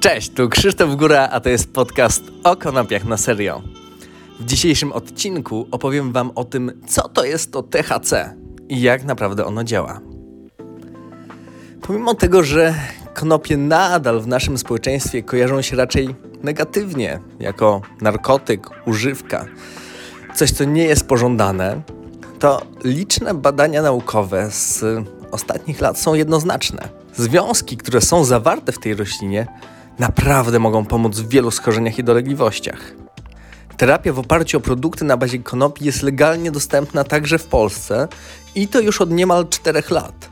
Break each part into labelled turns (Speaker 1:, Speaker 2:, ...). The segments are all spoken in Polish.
Speaker 1: Cześć, tu Krzysztof Góra, a to jest podcast o konopiach na serio. W dzisiejszym odcinku opowiem Wam o tym, co to jest to THC i jak naprawdę ono działa. Pomimo tego, że konopie nadal w naszym społeczeństwie kojarzą się raczej negatywnie, jako narkotyk, używka, coś co nie jest pożądane, to liczne badania naukowe z ostatnich lat są jednoznaczne. Związki, które są zawarte w tej roślinie, naprawdę mogą pomóc w wielu schorzeniach i dolegliwościach. Terapia w oparciu o produkty na bazie konopi jest legalnie dostępna także w Polsce i to już od niemal 4 lat.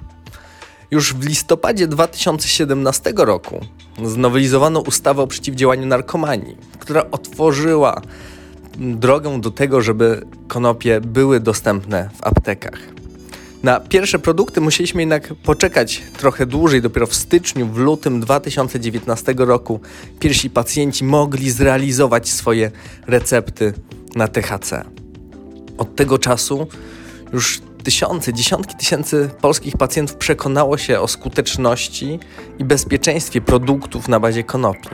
Speaker 1: Już w listopadzie 2017 roku znowelizowano ustawę o przeciwdziałaniu narkomanii, która otworzyła drogę do tego, żeby konopie były dostępne w aptekach. Na pierwsze produkty musieliśmy jednak poczekać trochę dłużej. Dopiero w styczniu, w lutym 2019 roku pierwsi pacjenci mogli zrealizować swoje recepty na THC. Od tego czasu już tysiące, dziesiątki tysięcy polskich pacjentów przekonało się o skuteczności i bezpieczeństwie produktów na bazie konopi.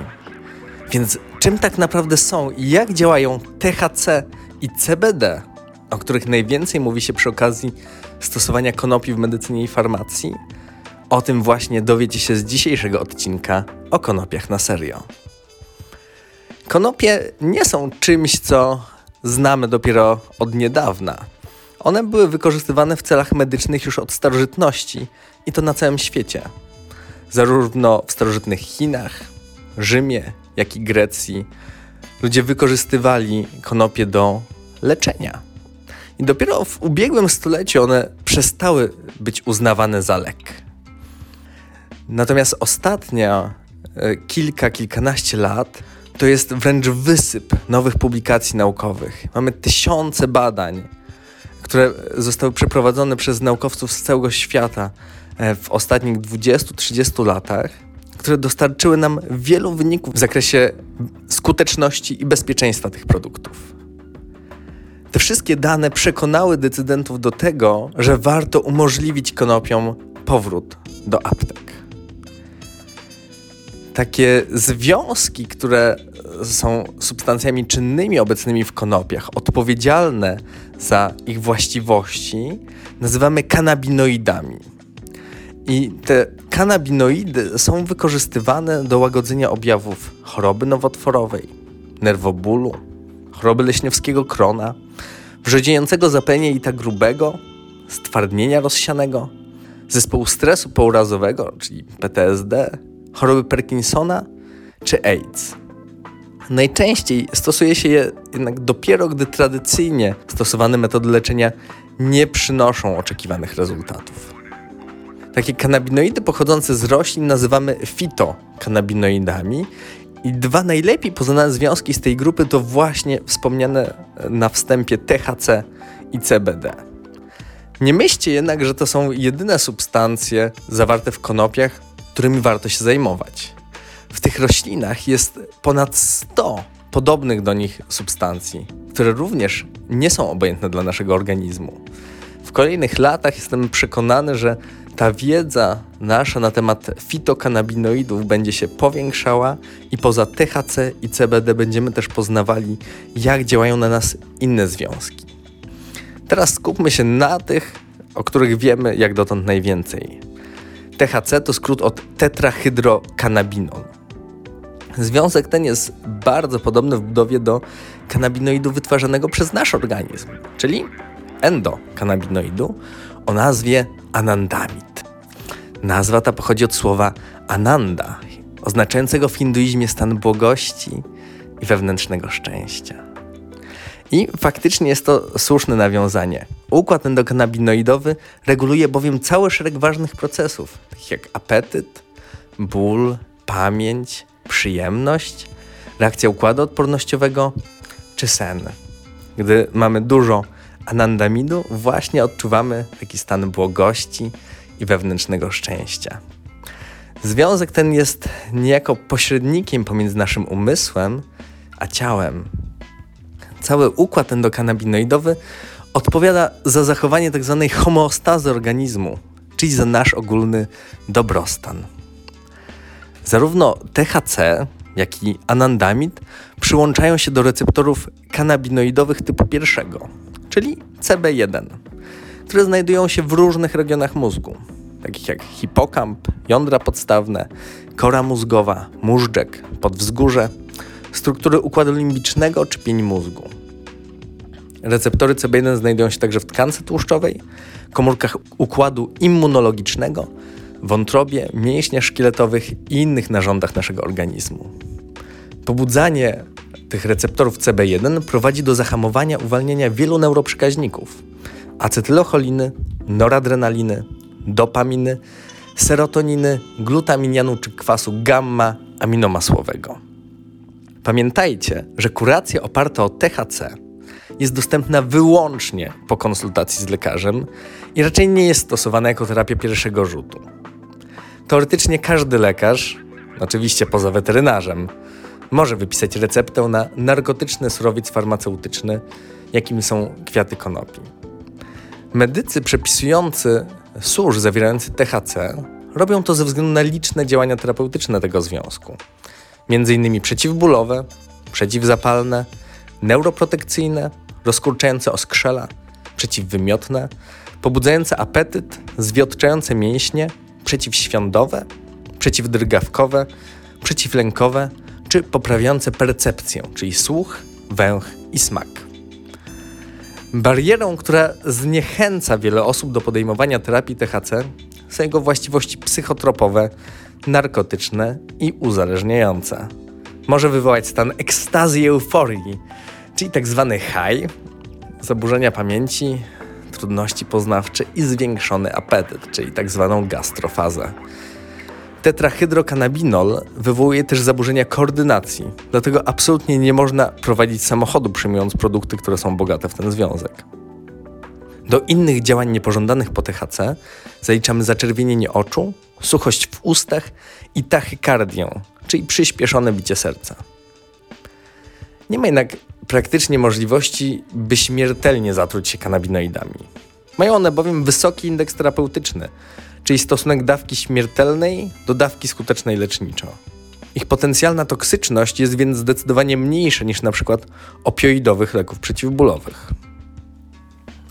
Speaker 1: Więc czym tak naprawdę są i jak działają THC i CBD, o których najwięcej mówi się przy okazji stosowania konopi w medycynie i farmacji? O tym właśnie dowiecie się z dzisiejszego odcinka o konopiach na serio. Konopie nie są czymś, co znamy dopiero od niedawna. One były wykorzystywane w celach medycznych już od starożytności i to na całym świecie. Zarówno w starożytnych Chinach, Rzymie, jak i Grecji ludzie wykorzystywali konopie do leczenia. I dopiero w ubiegłym stuleciu one przestały być uznawane za lek. Natomiast ostatnia e, kilka, kilkanaście lat to jest wręcz wysyp nowych publikacji naukowych. Mamy tysiące badań, które zostały przeprowadzone przez naukowców z całego świata e, w ostatnich 20-30 latach, które dostarczyły nam wielu wyników w zakresie skuteczności i bezpieczeństwa tych produktów. Te wszystkie dane przekonały decydentów do tego, że warto umożliwić konopiom powrót do aptek. Takie związki, które są substancjami czynnymi obecnymi w konopiach, odpowiedzialne za ich właściwości, nazywamy kanabinoidami. I te kanabinoidy są wykorzystywane do łagodzenia objawów choroby nowotworowej, nerwobólu, choroby leśniowskiego krona, wrzodziejącego zapalenia tak grubego, stwardnienia rozsianego, zespołu stresu pourazowego, czyli PTSD, choroby Parkinsona czy AIDS. Najczęściej stosuje się je jednak dopiero, gdy tradycyjnie stosowane metody leczenia nie przynoszą oczekiwanych rezultatów. Takie kanabinoidy pochodzące z roślin nazywamy fitokanabinoidami i dwa najlepiej poznane związki z tej grupy to właśnie wspomniane na wstępie THC i CBD. Nie myślcie jednak, że to są jedyne substancje zawarte w konopiach, którymi warto się zajmować. W tych roślinach jest ponad 100 podobnych do nich substancji, które również nie są obojętne dla naszego organizmu. W kolejnych latach jestem przekonany, że ta wiedza nasza na temat fitokanabinoidów będzie się powiększała i poza THC i CBD będziemy też poznawali, jak działają na nas inne związki. Teraz skupmy się na tych, o których wiemy jak dotąd najwięcej. THC to skrót od tetrahydrokanabinol. Związek ten jest bardzo podobny w budowie do kanabinoidu wytwarzanego przez nasz organizm, czyli endokanabinoidu o nazwie anandamid. Nazwa ta pochodzi od słowa ananda, oznaczającego w hinduizmie stan błogości i wewnętrznego szczęścia. I faktycznie jest to słuszne nawiązanie. Układ endokanabinoidowy reguluje bowiem cały szereg ważnych procesów, takich jak apetyt, ból, pamięć, przyjemność, reakcja układu odpornościowego czy sen. Gdy mamy dużo anandamidu, właśnie odczuwamy taki stan błogości i wewnętrznego szczęścia. Związek ten jest niejako pośrednikiem pomiędzy naszym umysłem a ciałem. Cały układ endokanabinoidowy odpowiada za zachowanie tzw. Tak homeostazy organizmu, czyli za nasz ogólny dobrostan. Zarówno THC, jak i anandamid przyłączają się do receptorów kanabinoidowych typu pierwszego, czyli CB1, które znajdują się w różnych regionach mózgu, takich jak hipokamp, jądra podstawne, kora mózgowa, móżdżek, podwzgórze, struktury układu limbicznego czy pień mózgu. Receptory CB1 znajdują się także w tkance tłuszczowej, komórkach układu immunologicznego, wątrobie, mięśniach szkieletowych i innych narządach naszego organizmu. Pobudzanie tych receptorów CB1 prowadzi do zahamowania uwalniania wielu neuroprzekaźników acetylocholiny, noradrenaliny, dopaminy, serotoniny, glutaminianu czy kwasu gamma aminomasłowego. Pamiętajcie, że kuracja oparta o THC jest dostępna wyłącznie po konsultacji z lekarzem i raczej nie jest stosowana jako terapia pierwszego rzutu. Teoretycznie każdy lekarz, oczywiście poza weterynarzem, może wypisać receptę na narkotyczny surowiec farmaceutyczny, jakim są kwiaty konopi. Medycy przepisujący susz zawierający THC robią to ze względu na liczne działania terapeutyczne tego związku. Innymi przeciwbólowe, przeciwzapalne, neuroprotekcyjne, rozkurczające oskrzela, przeciwwymiotne, pobudzające apetyt, zwiotczające mięśnie, przeciwświądowe, przeciwdrgawkowe, przeciwlękowe czy poprawiające percepcję, czyli słuch, węch i smak. Barierą, która zniechęca wiele osób do podejmowania terapii THC, są jego właściwości psychotropowe, narkotyczne i uzależniające. Może wywołać stan ekstazji euforii, czyli tzw. Tak high, zaburzenia pamięci, trudności poznawcze i zwiększony apetyt, czyli tzw. Tak gastrofazę. Tetrahydrokanabinol wywołuje też zaburzenia koordynacji, dlatego absolutnie nie można prowadzić samochodu przyjmując produkty, które są bogate w ten związek. Do innych działań niepożądanych po THC zaliczamy zaczerwienienie oczu, suchość w ustach i tachykardię, czyli przyspieszone bicie serca. Nie ma jednak praktycznie możliwości, by śmiertelnie zatruć się kanabinoidami. Mają one bowiem wysoki indeks terapeutyczny, czyli stosunek dawki śmiertelnej do dawki skutecznej leczniczo. Ich potencjalna toksyczność jest więc zdecydowanie mniejsza niż przykład opioidowych leków przeciwbólowych.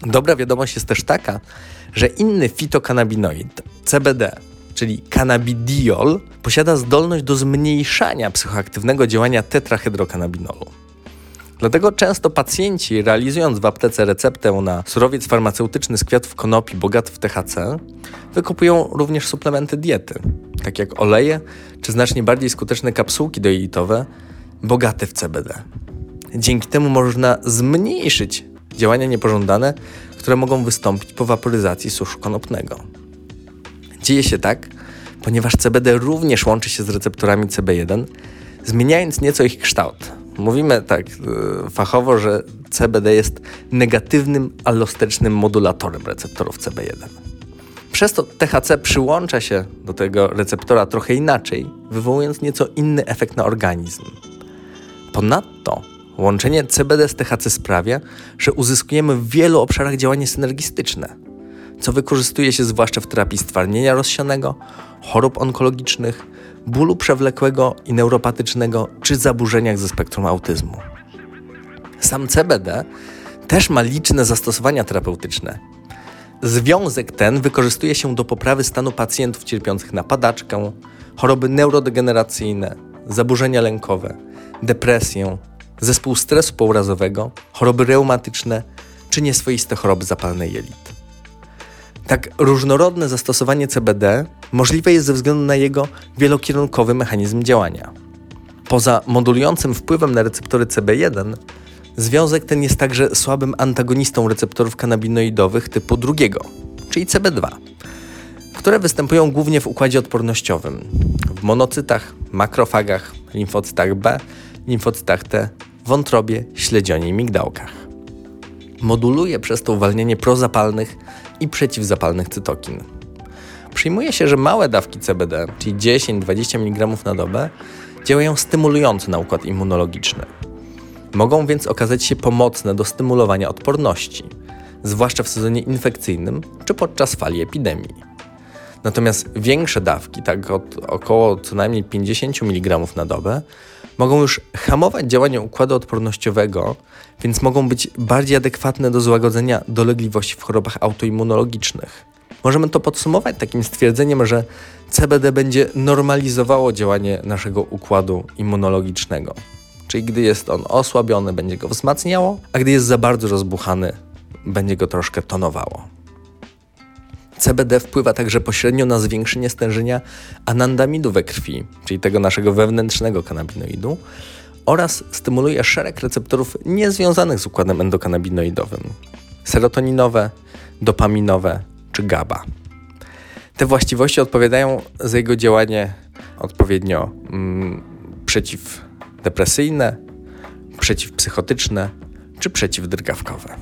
Speaker 1: Dobra wiadomość jest też taka, że inny fitokanabinoid, CBD, czyli cannabidiol, posiada zdolność do zmniejszania psychoaktywnego działania tetrahydrokanabinolu. Dlatego często pacjenci, realizując w aptece receptę na surowiec farmaceutyczny z kwiatów konopi bogaty w THC, wykupują również suplementy diety, tak jak oleje czy znacznie bardziej skuteczne kapsułki dojelitowe bogate w CBD. Dzięki temu można zmniejszyć działania niepożądane, które mogą wystąpić po waporyzacji suszu konopnego. Dzieje się tak, ponieważ CBD również łączy się z receptorami CB1, zmieniając nieco ich kształt. Mówimy tak e, fachowo, że CBD jest negatywnym allosterycznym modulatorem receptorów CB1. Przez to THC przyłącza się do tego receptora trochę inaczej, wywołując nieco inny efekt na organizm. Ponadto łączenie CBD z THC sprawia, że uzyskujemy w wielu obszarach działanie synergistyczne, co wykorzystuje się zwłaszcza w terapii stwardnienia rozsianego, chorób onkologicznych, bólu przewlekłego i neuropatycznego czy zaburzeniach ze spektrum autyzmu. Sam CBD też ma liczne zastosowania terapeutyczne. Związek ten wykorzystuje się do poprawy stanu pacjentów cierpiących na padaczkę, choroby neurodegeneracyjne, zaburzenia lękowe, depresję, zespół stresu pourazowego, choroby reumatyczne czy nieswoiste choroby zapalne jelit. Tak różnorodne zastosowanie CBD możliwe jest ze względu na jego wielokierunkowy mechanizm działania. Poza modulującym wpływem na receptory CB1, związek ten jest także słabym antagonistą receptorów kanabinoidowych typu drugiego, czyli CB2, które występują głównie w układzie odpornościowym, w monocytach, makrofagach, limfocytach B, limfocytach T, wątrobie, śledzionie i migdałkach. Moduluje przez to uwalnianie prozapalnych i przeciwzapalnych cytokin. Przyjmuje się, że małe dawki CBD, czyli 10-20 mg na dobę, działają stymulująco na układ immunologiczny. Mogą więc okazać się pomocne do stymulowania odporności, zwłaszcza w sezonie infekcyjnym czy podczas fali epidemii. Natomiast większe dawki, tak od około co najmniej 50 mg na dobę, mogą już hamować działanie układu odpornościowego, więc mogą być bardziej adekwatne do złagodzenia dolegliwości w chorobach autoimmunologicznych. Możemy to podsumować takim stwierdzeniem, że CBD będzie normalizowało działanie naszego układu immunologicznego. Czyli gdy jest on osłabiony, będzie go wzmacniało, a gdy jest za bardzo rozbuchany, będzie go troszkę tonowało. CBD wpływa także pośrednio na zwiększenie stężenia anandamidu we krwi, czyli tego naszego wewnętrznego kanabinoidu, oraz stymuluje szereg receptorów niezwiązanych z układem endokanabinoidowym serotoninowe, dopaminowe czy GABA. Te właściwości odpowiadają za jego działanie odpowiednio mm, przeciwdepresyjne, przeciwpsychotyczne czy przeciwdrgawkowe.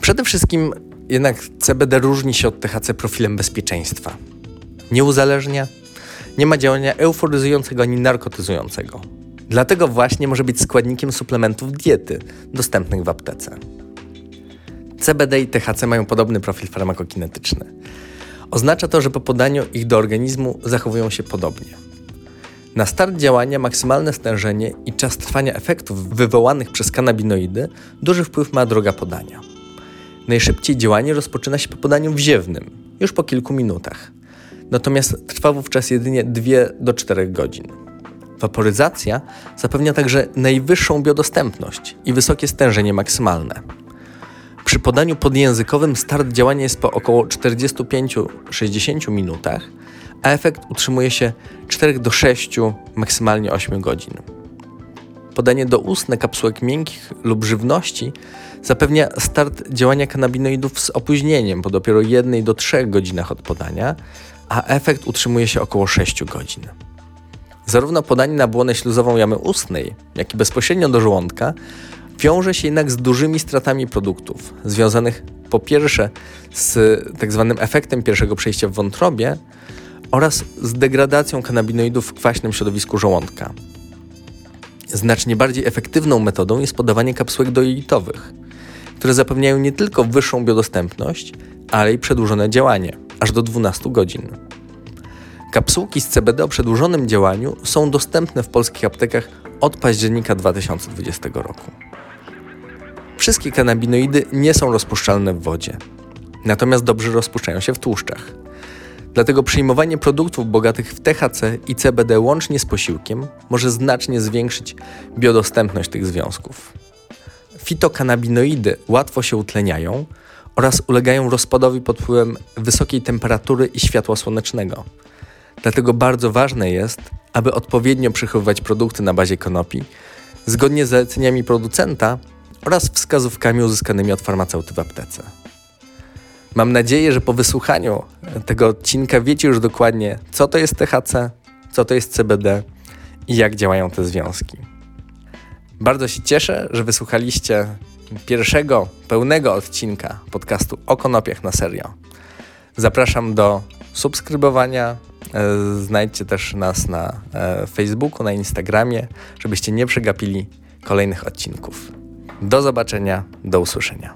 Speaker 1: Przede wszystkim jednak CBD różni się od THC profilem bezpieczeństwa. Nie uzależnia, nie ma działania euforyzującego ani narkotyzującego. Dlatego właśnie może być składnikiem suplementów diety dostępnych w aptece. CBD i THC mają podobny profil farmakokinetyczny. Oznacza to, że po podaniu ich do organizmu zachowują się podobnie. Na start działania maksymalne stężenie i czas trwania efektów wywołanych przez kanabinoidy duży wpływ ma droga podania. Najszybciej działanie rozpoczyna się po podaniu wziewnym, już po kilku minutach. Natomiast trwa wówczas jedynie 2 do 4 godzin. Waporyzacja zapewnia także najwyższą biodostępność i wysokie stężenie maksymalne. Przy podaniu podjęzykowym start działania jest po około 45-60 minutach, a efekt utrzymuje się 4 do 6, maksymalnie 8 godzin. Podanie doustne kapsułek miękkich lub żywności zapewnia start działania kanabinoidów z opóźnieniem po dopiero 1 do 3 godzinach od podania, a efekt utrzymuje się około 6 godzin. Zarówno podanie na błonę śluzową jamy ustnej, jak i bezpośrednio do żołądka wiąże się jednak z dużymi stratami produktów, związanych po pierwsze z tak zwanym efektem pierwszego przejścia w wątrobie oraz z degradacją kanabinoidów w kwaśnym środowisku żołądka. Znacznie bardziej efektywną metodą jest podawanie kapsułek dojelitowych, które zapewniają nie tylko wyższą biodostępność, ale i przedłużone działanie, aż do 12 godzin. Kapsułki z CBD o przedłużonym działaniu są dostępne w polskich aptekach od października 2020 roku. Wszystkie kanabinoidy nie są rozpuszczalne w wodzie, natomiast dobrze rozpuszczają się w tłuszczach. Dlatego przyjmowanie produktów bogatych w THC i CBD łącznie z posiłkiem może znacznie zwiększyć biodostępność tych związków. Fitokanabinoidy łatwo się utleniają oraz ulegają rozpadowi pod wpływem wysokiej temperatury i światła słonecznego. Dlatego bardzo ważne jest, aby odpowiednio przechowywać produkty na bazie konopi, zgodnie z zaleceniami producenta oraz wskazówkami uzyskanymi od farmaceuty w aptece. Mam nadzieję, że po wysłuchaniu tego odcinka wiecie już dokładnie, co to jest THC, co to jest CBD i jak działają te związki. Bardzo się cieszę, że wysłuchaliście pierwszego pełnego odcinka podcastu o konopiach na serio. Zapraszam do subskrybowania. E, znajdźcie też nas na e, Facebooku, na Instagramie, żebyście nie przegapili kolejnych odcinków. Do zobaczenia, do usłyszenia.